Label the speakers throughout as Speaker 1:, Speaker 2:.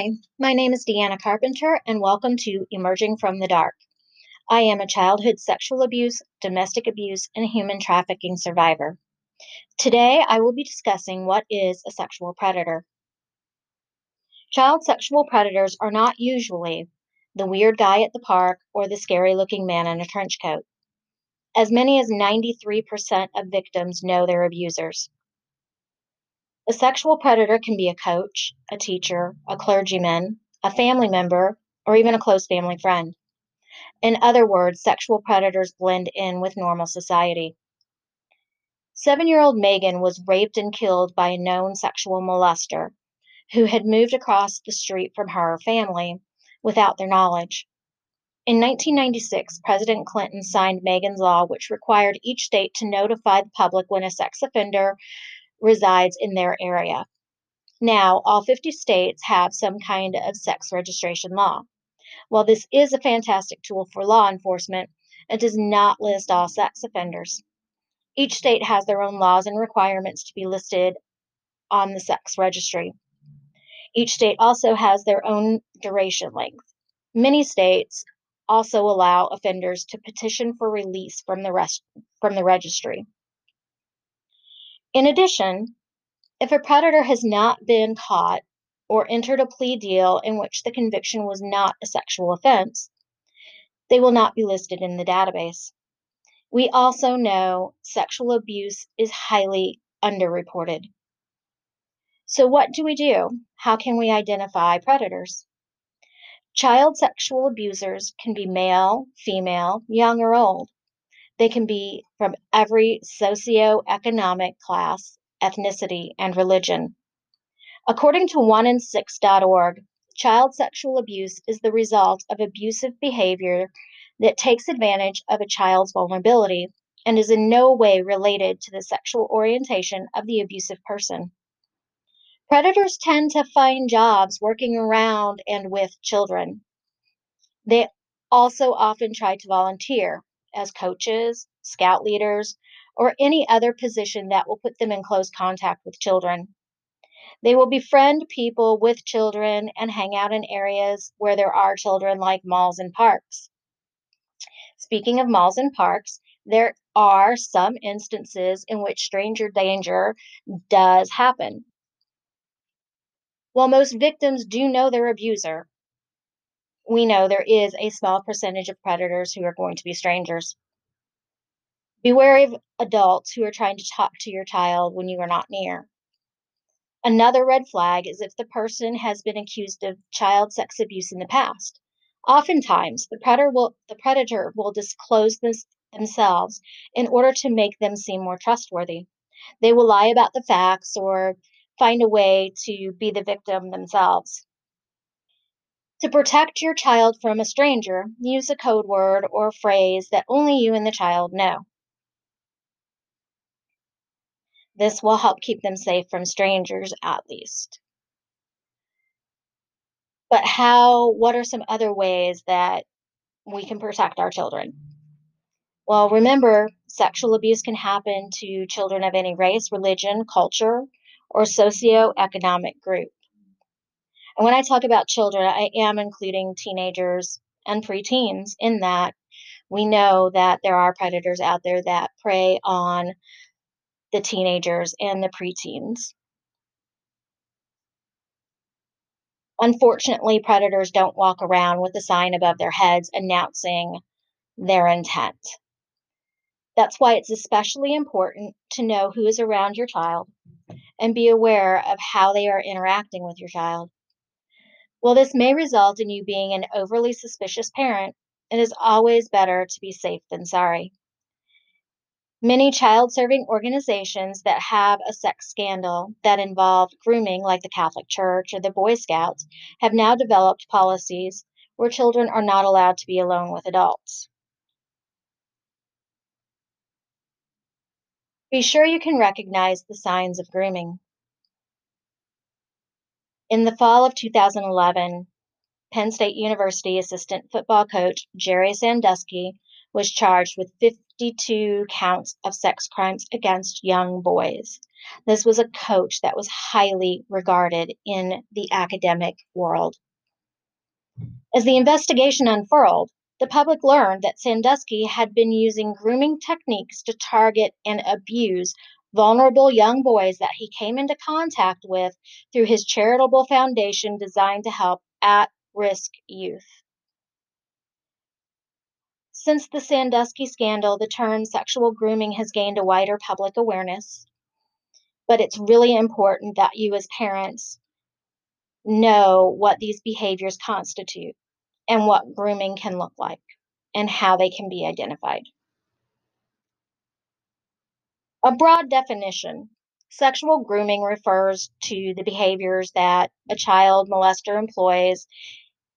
Speaker 1: Hi, my name is Deanna Carpenter, and welcome to Emerging from the Dark. I am a childhood sexual abuse, domestic abuse, and human trafficking survivor. Today, I will be discussing what is a sexual predator. Child sexual predators are not usually the weird guy at the park or the scary looking man in a trench coat. As many as 93% of victims know their abusers. A sexual predator can be a coach, a teacher, a clergyman, a family member, or even a close family friend. In other words, sexual predators blend in with normal society. Seven year old Megan was raped and killed by a known sexual molester who had moved across the street from her family without their knowledge. In 1996, President Clinton signed Megan's Law, which required each state to notify the public when a sex offender resides in their area. Now, all 50 states have some kind of sex registration law. While this is a fantastic tool for law enforcement, it does not list all sex offenders. Each state has their own laws and requirements to be listed on the sex registry. Each state also has their own duration length. Many states also allow offenders to petition for release from the rest from the registry. In addition, if a predator has not been caught or entered a plea deal in which the conviction was not a sexual offense, they will not be listed in the database. We also know sexual abuse is highly underreported. So, what do we do? How can we identify predators? Child sexual abusers can be male, female, young, or old. They can be from every socioeconomic class, ethnicity, and religion. According to 1in6.org, child sexual abuse is the result of abusive behavior that takes advantage of a child's vulnerability and is in no way related to the sexual orientation of the abusive person. Predators tend to find jobs working around and with children. They also often try to volunteer, as coaches, scout leaders, or any other position that will put them in close contact with children. They will befriend people with children and hang out in areas where there are children, like malls and parks. Speaking of malls and parks, there are some instances in which stranger danger does happen. While most victims do know their abuser, we know there is a small percentage of predators who are going to be strangers. Be wary of adults who are trying to talk to your child when you are not near. Another red flag is if the person has been accused of child sex abuse in the past. Oftentimes, the predator will, the predator will disclose this themselves in order to make them seem more trustworthy. They will lie about the facts or find a way to be the victim themselves. To protect your child from a stranger, use a code word or phrase that only you and the child know. This will help keep them safe from strangers at least. But how, what are some other ways that we can protect our children? Well, remember, sexual abuse can happen to children of any race, religion, culture, or socioeconomic group. And when I talk about children, I am including teenagers and preteens in that we know that there are predators out there that prey on the teenagers and the preteens. Unfortunately, predators don't walk around with a sign above their heads announcing their intent. That's why it's especially important to know who is around your child and be aware of how they are interacting with your child. While this may result in you being an overly suspicious parent, it is always better to be safe than sorry. Many child serving organizations that have a sex scandal that involved grooming, like the Catholic Church or the Boy Scouts, have now developed policies where children are not allowed to be alone with adults. Be sure you can recognize the signs of grooming. In the fall of 2011, Penn State University assistant football coach Jerry Sandusky was charged with 52 counts of sex crimes against young boys. This was a coach that was highly regarded in the academic world. As the investigation unfurled, the public learned that Sandusky had been using grooming techniques to target and abuse vulnerable young boys that he came into contact with through his charitable foundation designed to help at risk youth. Since the Sandusky scandal, the term sexual grooming has gained a wider public awareness, but it's really important that you, as parents, know what these behaviors constitute and what grooming can look like and how they can be identified. A broad definition sexual grooming refers to the behaviors that a child molester employs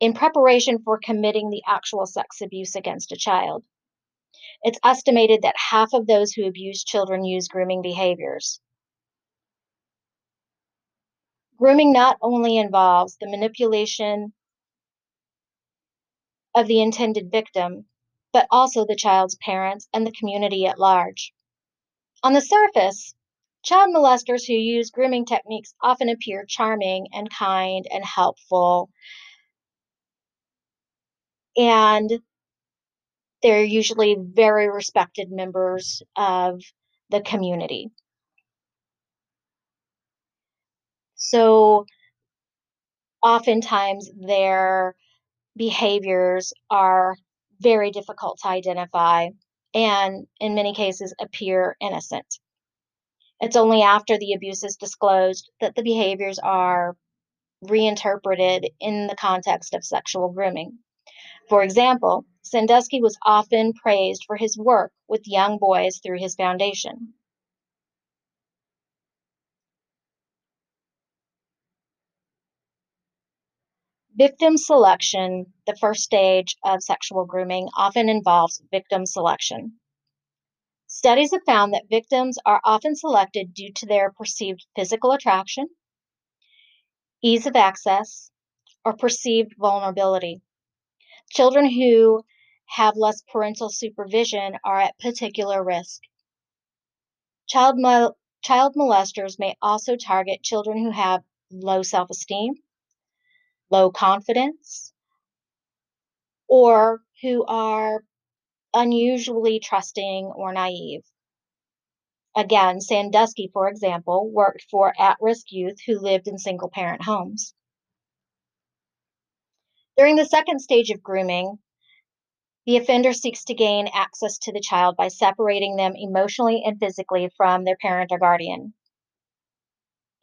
Speaker 1: in preparation for committing the actual sex abuse against a child. It's estimated that half of those who abuse children use grooming behaviors. Grooming not only involves the manipulation of the intended victim, but also the child's parents and the community at large. On the surface, child molesters who use grooming techniques often appear charming and kind and helpful and they're usually very respected members of the community. So oftentimes their behaviors are very difficult to identify and in many cases appear innocent. It's only after the abuse is disclosed that the behaviors are reinterpreted in the context of sexual grooming. For example, Sandusky was often praised for his work with young boys through his foundation. Victim selection, the first stage of sexual grooming, often involves victim selection. Studies have found that victims are often selected due to their perceived physical attraction, ease of access, or perceived vulnerability. Children who have less parental supervision are at particular risk. Child, mol- child molesters may also target children who have low self esteem, low confidence, or who are unusually trusting or naive. Again, Sandusky, for example, worked for at risk youth who lived in single parent homes. During the second stage of grooming, the offender seeks to gain access to the child by separating them emotionally and physically from their parent or guardian.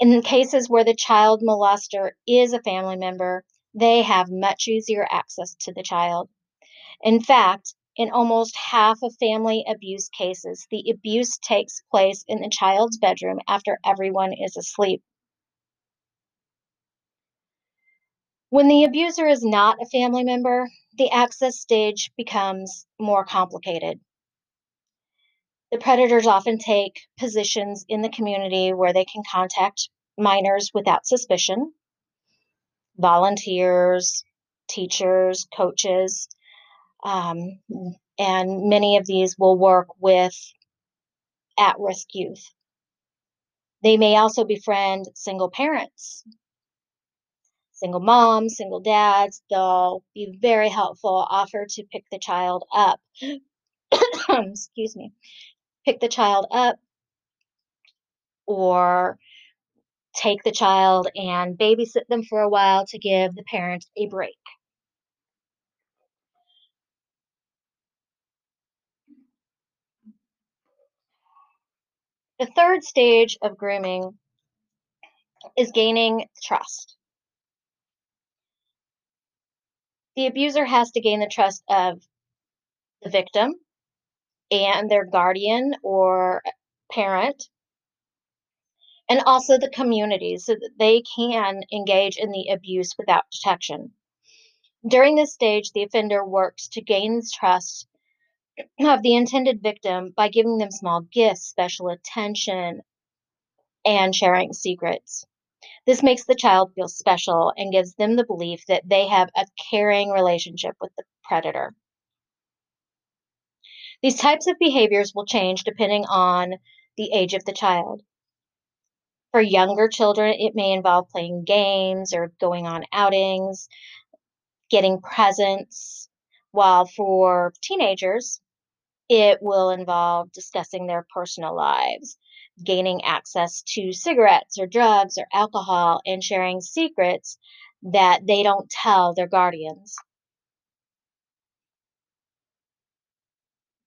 Speaker 1: In cases where the child molester is a family member, they have much easier access to the child. In fact, in almost half of family abuse cases, the abuse takes place in the child's bedroom after everyone is asleep. When the abuser is not a family member, the access stage becomes more complicated. The predators often take positions in the community where they can contact minors without suspicion, volunteers, teachers, coaches, um, and many of these will work with at risk youth. They may also befriend single parents single moms, single dads. They'll be very helpful, offer to pick the child up. Excuse me. Pick the child up or take the child and babysit them for a while to give the parent a break. The third stage of grooming is gaining trust. the abuser has to gain the trust of the victim and their guardian or parent, and also the community so that they can engage in the abuse without detection. During this stage, the offender works to gain trust of the intended victim by giving them small gifts, special attention, and sharing secrets. This makes the child feel special and gives them the belief that they have a caring relationship with the predator. These types of behaviors will change depending on the age of the child. For younger children, it may involve playing games or going on outings, getting presents, while for teenagers, it will involve discussing their personal lives, gaining access to cigarettes or drugs or alcohol, and sharing secrets that they don't tell their guardians.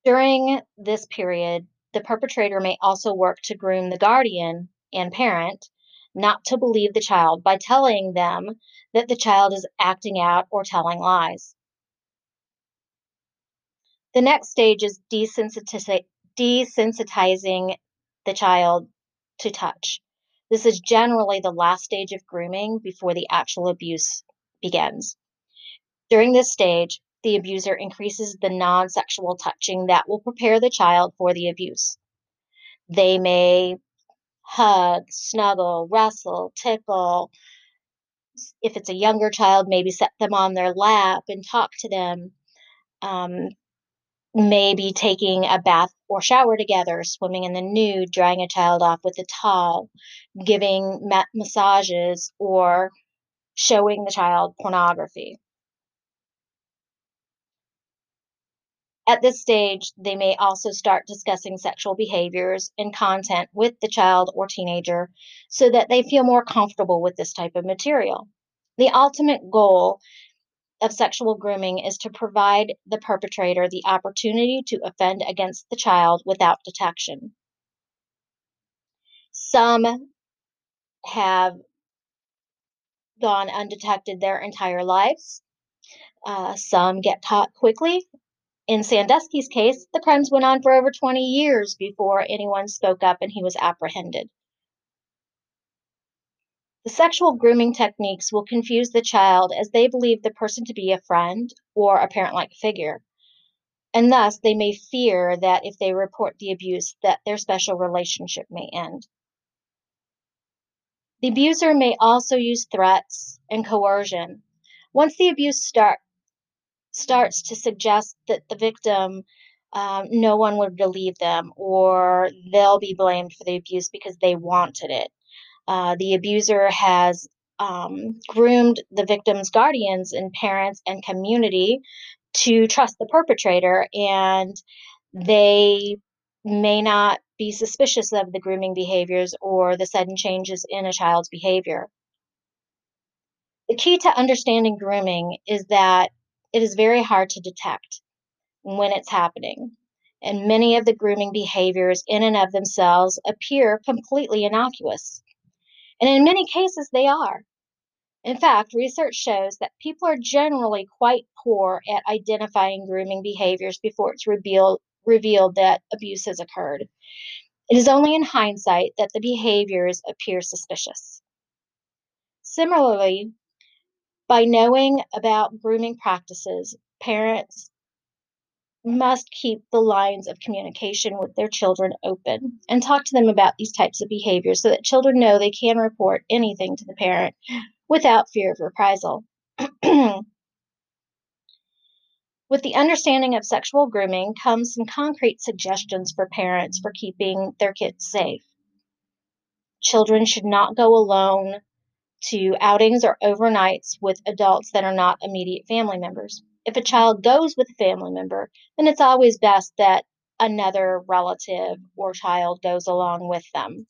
Speaker 1: During this period, the perpetrator may also work to groom the guardian and parent not to believe the child by telling them that the child is acting out or telling lies. The next stage is desensitizing the child to touch. This is generally the last stage of grooming before the actual abuse begins. During this stage, the abuser increases the non sexual touching that will prepare the child for the abuse. They may hug, snuggle, wrestle, tickle. If it's a younger child, maybe set them on their lap and talk to them. Um, maybe taking a bath or shower together, swimming in the nude, drying a child off with a towel, giving ma- massages, or showing the child pornography. At this stage, they may also start discussing sexual behaviors and content with the child or teenager so that they feel more comfortable with this type of material. The ultimate goal of sexual grooming is to provide the perpetrator the opportunity to offend against the child without detection. Some have gone undetected their entire lives. Uh, some get caught quickly, in Sandusky's case, the crimes went on for over 20 years before anyone spoke up and he was apprehended. The sexual grooming techniques will confuse the child as they believe the person to be a friend or a parent-like figure. And thus, they may fear that if they report the abuse, that their special relationship may end. The abuser may also use threats and coercion. Once the abuse start, starts to suggest that the victim um, no one would believe them or they'll be blamed for the abuse because they wanted it. Uh, the abuser has um, groomed the victim's guardians and parents and community to trust the perpetrator, and they may not be suspicious of the grooming behaviors or the sudden changes in a child's behavior. The key to understanding grooming is that it is very hard to detect when it's happening. And many of the grooming behaviors, in and of themselves, appear completely innocuous. And in many cases, they are. In fact, research shows that people are generally quite poor at identifying grooming behaviors before it's revealed, revealed that abuse has occurred. It is only in hindsight that the behaviors appear suspicious. Similarly, by knowing about grooming practices, parents must keep the lines of communication with their children open and talk to them about these types of behaviors so that children know they can report anything to the parent without fear of reprisal. With the understanding of sexual grooming comes some concrete suggestions for parents for keeping their kids safe. Children should not go alone to outings or overnights with adults that are not immediate family members. If a child goes with a family member, then it's always best that another relative or child goes along with them.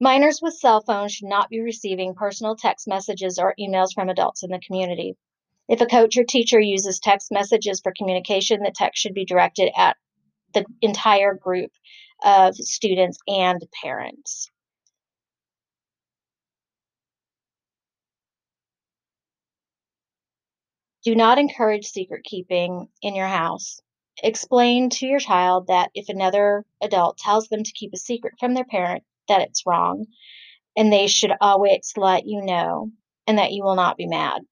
Speaker 1: Minors with cell phones should not be receiving personal text messages or emails from adults in the community. If a coach or teacher uses text messages for communication, the text should be directed at the entire group of students and parents. Do not encourage secret keeping in your house. Explain to your child that if another adult tells them to keep a secret from their parent, that it's wrong, and they should always let you know, and that you will not be mad.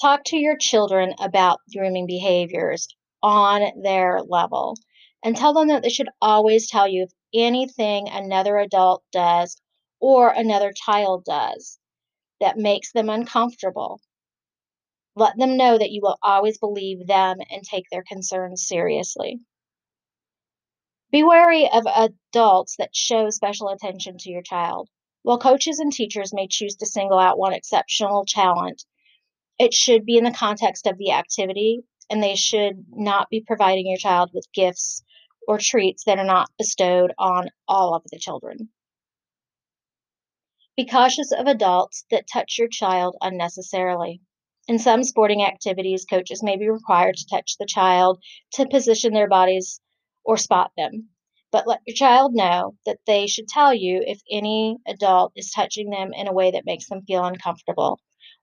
Speaker 1: Talk to your children about grooming behaviors on their level and tell them that they should always tell you if anything another adult does or another child does that makes them uncomfortable. Let them know that you will always believe them and take their concerns seriously. Be wary of adults that show special attention to your child. While coaches and teachers may choose to single out one exceptional talent, it should be in the context of the activity, and they should not be providing your child with gifts or treats that are not bestowed on all of the children. Be cautious of adults that touch your child unnecessarily. In some sporting activities, coaches may be required to touch the child to position their bodies or spot them. But let your child know that they should tell you if any adult is touching them in a way that makes them feel uncomfortable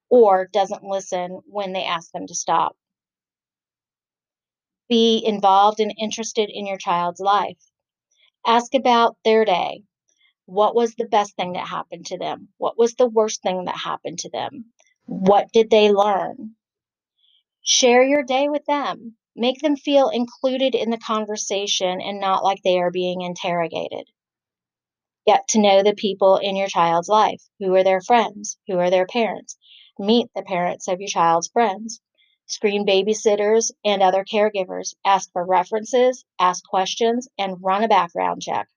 Speaker 1: or doesn't listen when they ask them to stop. Be involved and interested in your child's life. Ask about their day. What was the best thing that happened to them? What was the worst thing that happened to them? What did they learn? Share your day with them. Make them feel included in the conversation and not like they are being interrogated. Get to know the people in your child's life. Who are their friends? Who are their parents? Meet the parents of your child's friends. Screen babysitters and other caregivers. Ask for references, ask questions, and run a background check.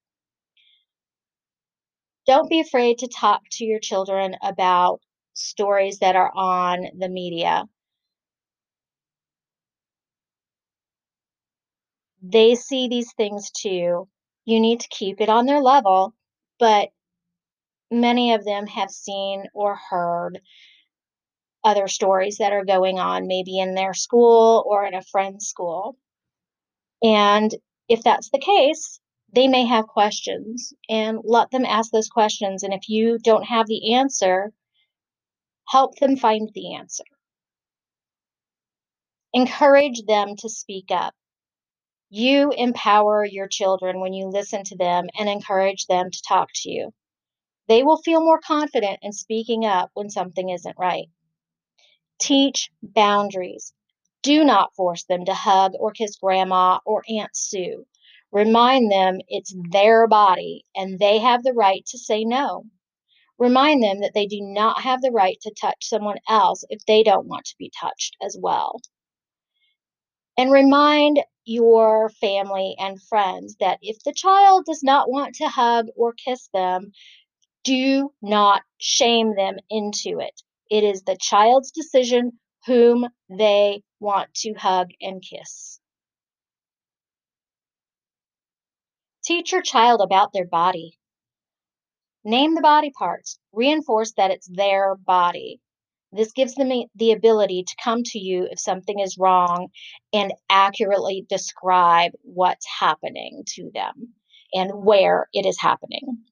Speaker 1: Don't be afraid to talk to your children about stories that are on the media. They see these things too. You need to keep it on their level, but many of them have seen or heard other stories that are going on, maybe in their school or in a friend's school. And if that's the case, they may have questions and let them ask those questions. And if you don't have the answer, help them find the answer. Encourage them to speak up. You empower your children when you listen to them and encourage them to talk to you. They will feel more confident in speaking up when something isn't right. Teach boundaries. Do not force them to hug or kiss grandma or Aunt Sue. Remind them it's their body and they have the right to say no. Remind them that they do not have the right to touch someone else if they don't want to be touched as well. And remind your family and friends that if the child does not want to hug or kiss them, do not shame them into it. It is the child's decision whom they want to hug and kiss. Teach your child about their body. Name the body parts. Reinforce that it's their body. This gives them the ability to come to you if something is wrong and accurately describe what's happening to them and where it is happening.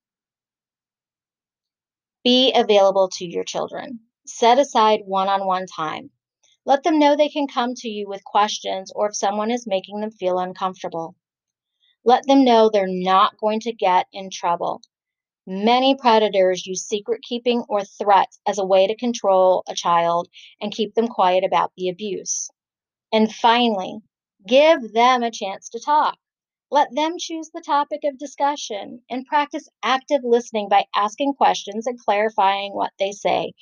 Speaker 1: Be available to your children. Set aside one on one time. Let them know they can come to you with questions or if someone is making them feel uncomfortable. Let them know they're not going to get in trouble. Many predators use secret keeping or threats as a way to control a child and keep them quiet about the abuse. And finally, give them a chance to talk. Let them choose the topic of discussion and practice active listening by asking questions and clarifying what they say,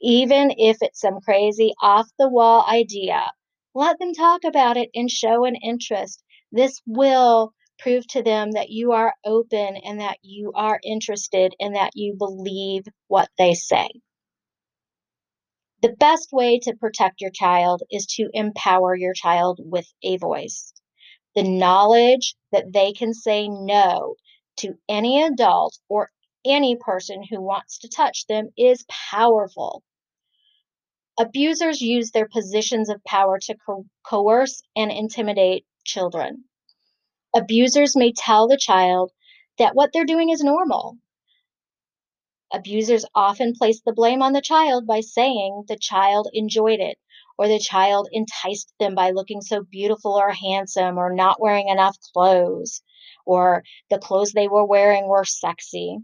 Speaker 1: even if it's some crazy off the wall idea. Let them talk about it and show an interest. This will prove to them that you are open and that you are interested and that you believe what they say. The best way to protect your child is to empower your child with a voice the knowledge that they can say no to any adult or any person who wants to touch them is powerful. Abusers use their positions of power to co- coerce and intimidate children. Abusers may tell the child that what they're doing is normal. Abusers often place the blame on the child by saying the child enjoyed it or the child enticed them by looking so beautiful or handsome or not wearing enough clothes or the clothes they were wearing were sexy.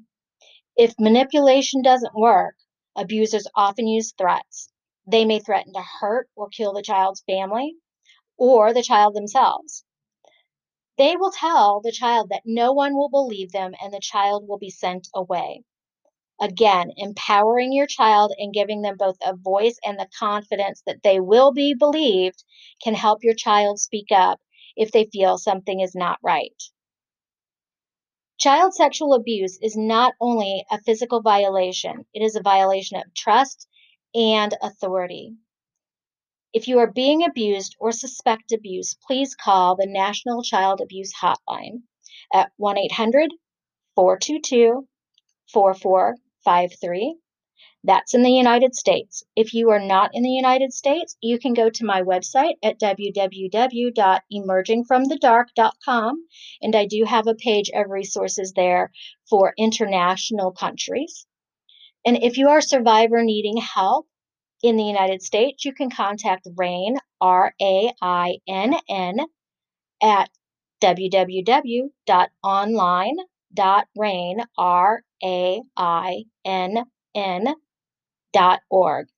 Speaker 1: If manipulation doesn't work, abusers often use threats. They may threaten to hurt or kill the child's family or the child themselves. They will tell the child that no one will believe them and the child will be sent away. Again, empowering your child and giving them both a voice and the confidence that they will be believed can help your child speak up if they feel something is not right. Child sexual abuse is not only a physical violation, it is a violation of trust and authority. If you are being abused or suspect abuse, please call the National Child Abuse Hotline at 1 800 422 4453. That's in the United States. If you are not in the United States, you can go to my website at www.emergingfromthedark.com, and I do have a page of resources there for international countries. And if you are a survivor needing help, in the United States, you can contact RAINN, R A I N N, at www.online.rainn, R A I N N, dot org.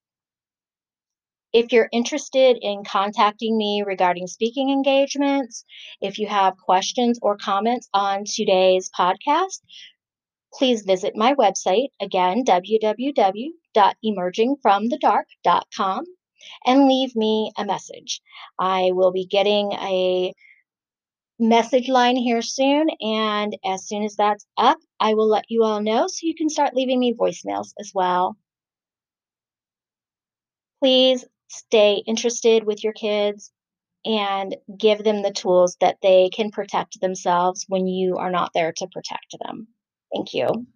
Speaker 1: If you're interested in contacting me regarding speaking engagements, if you have questions or comments on today's podcast, please visit my website again, www.emergingfromthedark.com, and leave me a message. I will be getting a message line here soon, and as soon as that's up, I will let you all know so you can start leaving me voicemails as well. Please stay interested with your kids and give them the tools that they can protect themselves when you are not there to protect them. Thank you.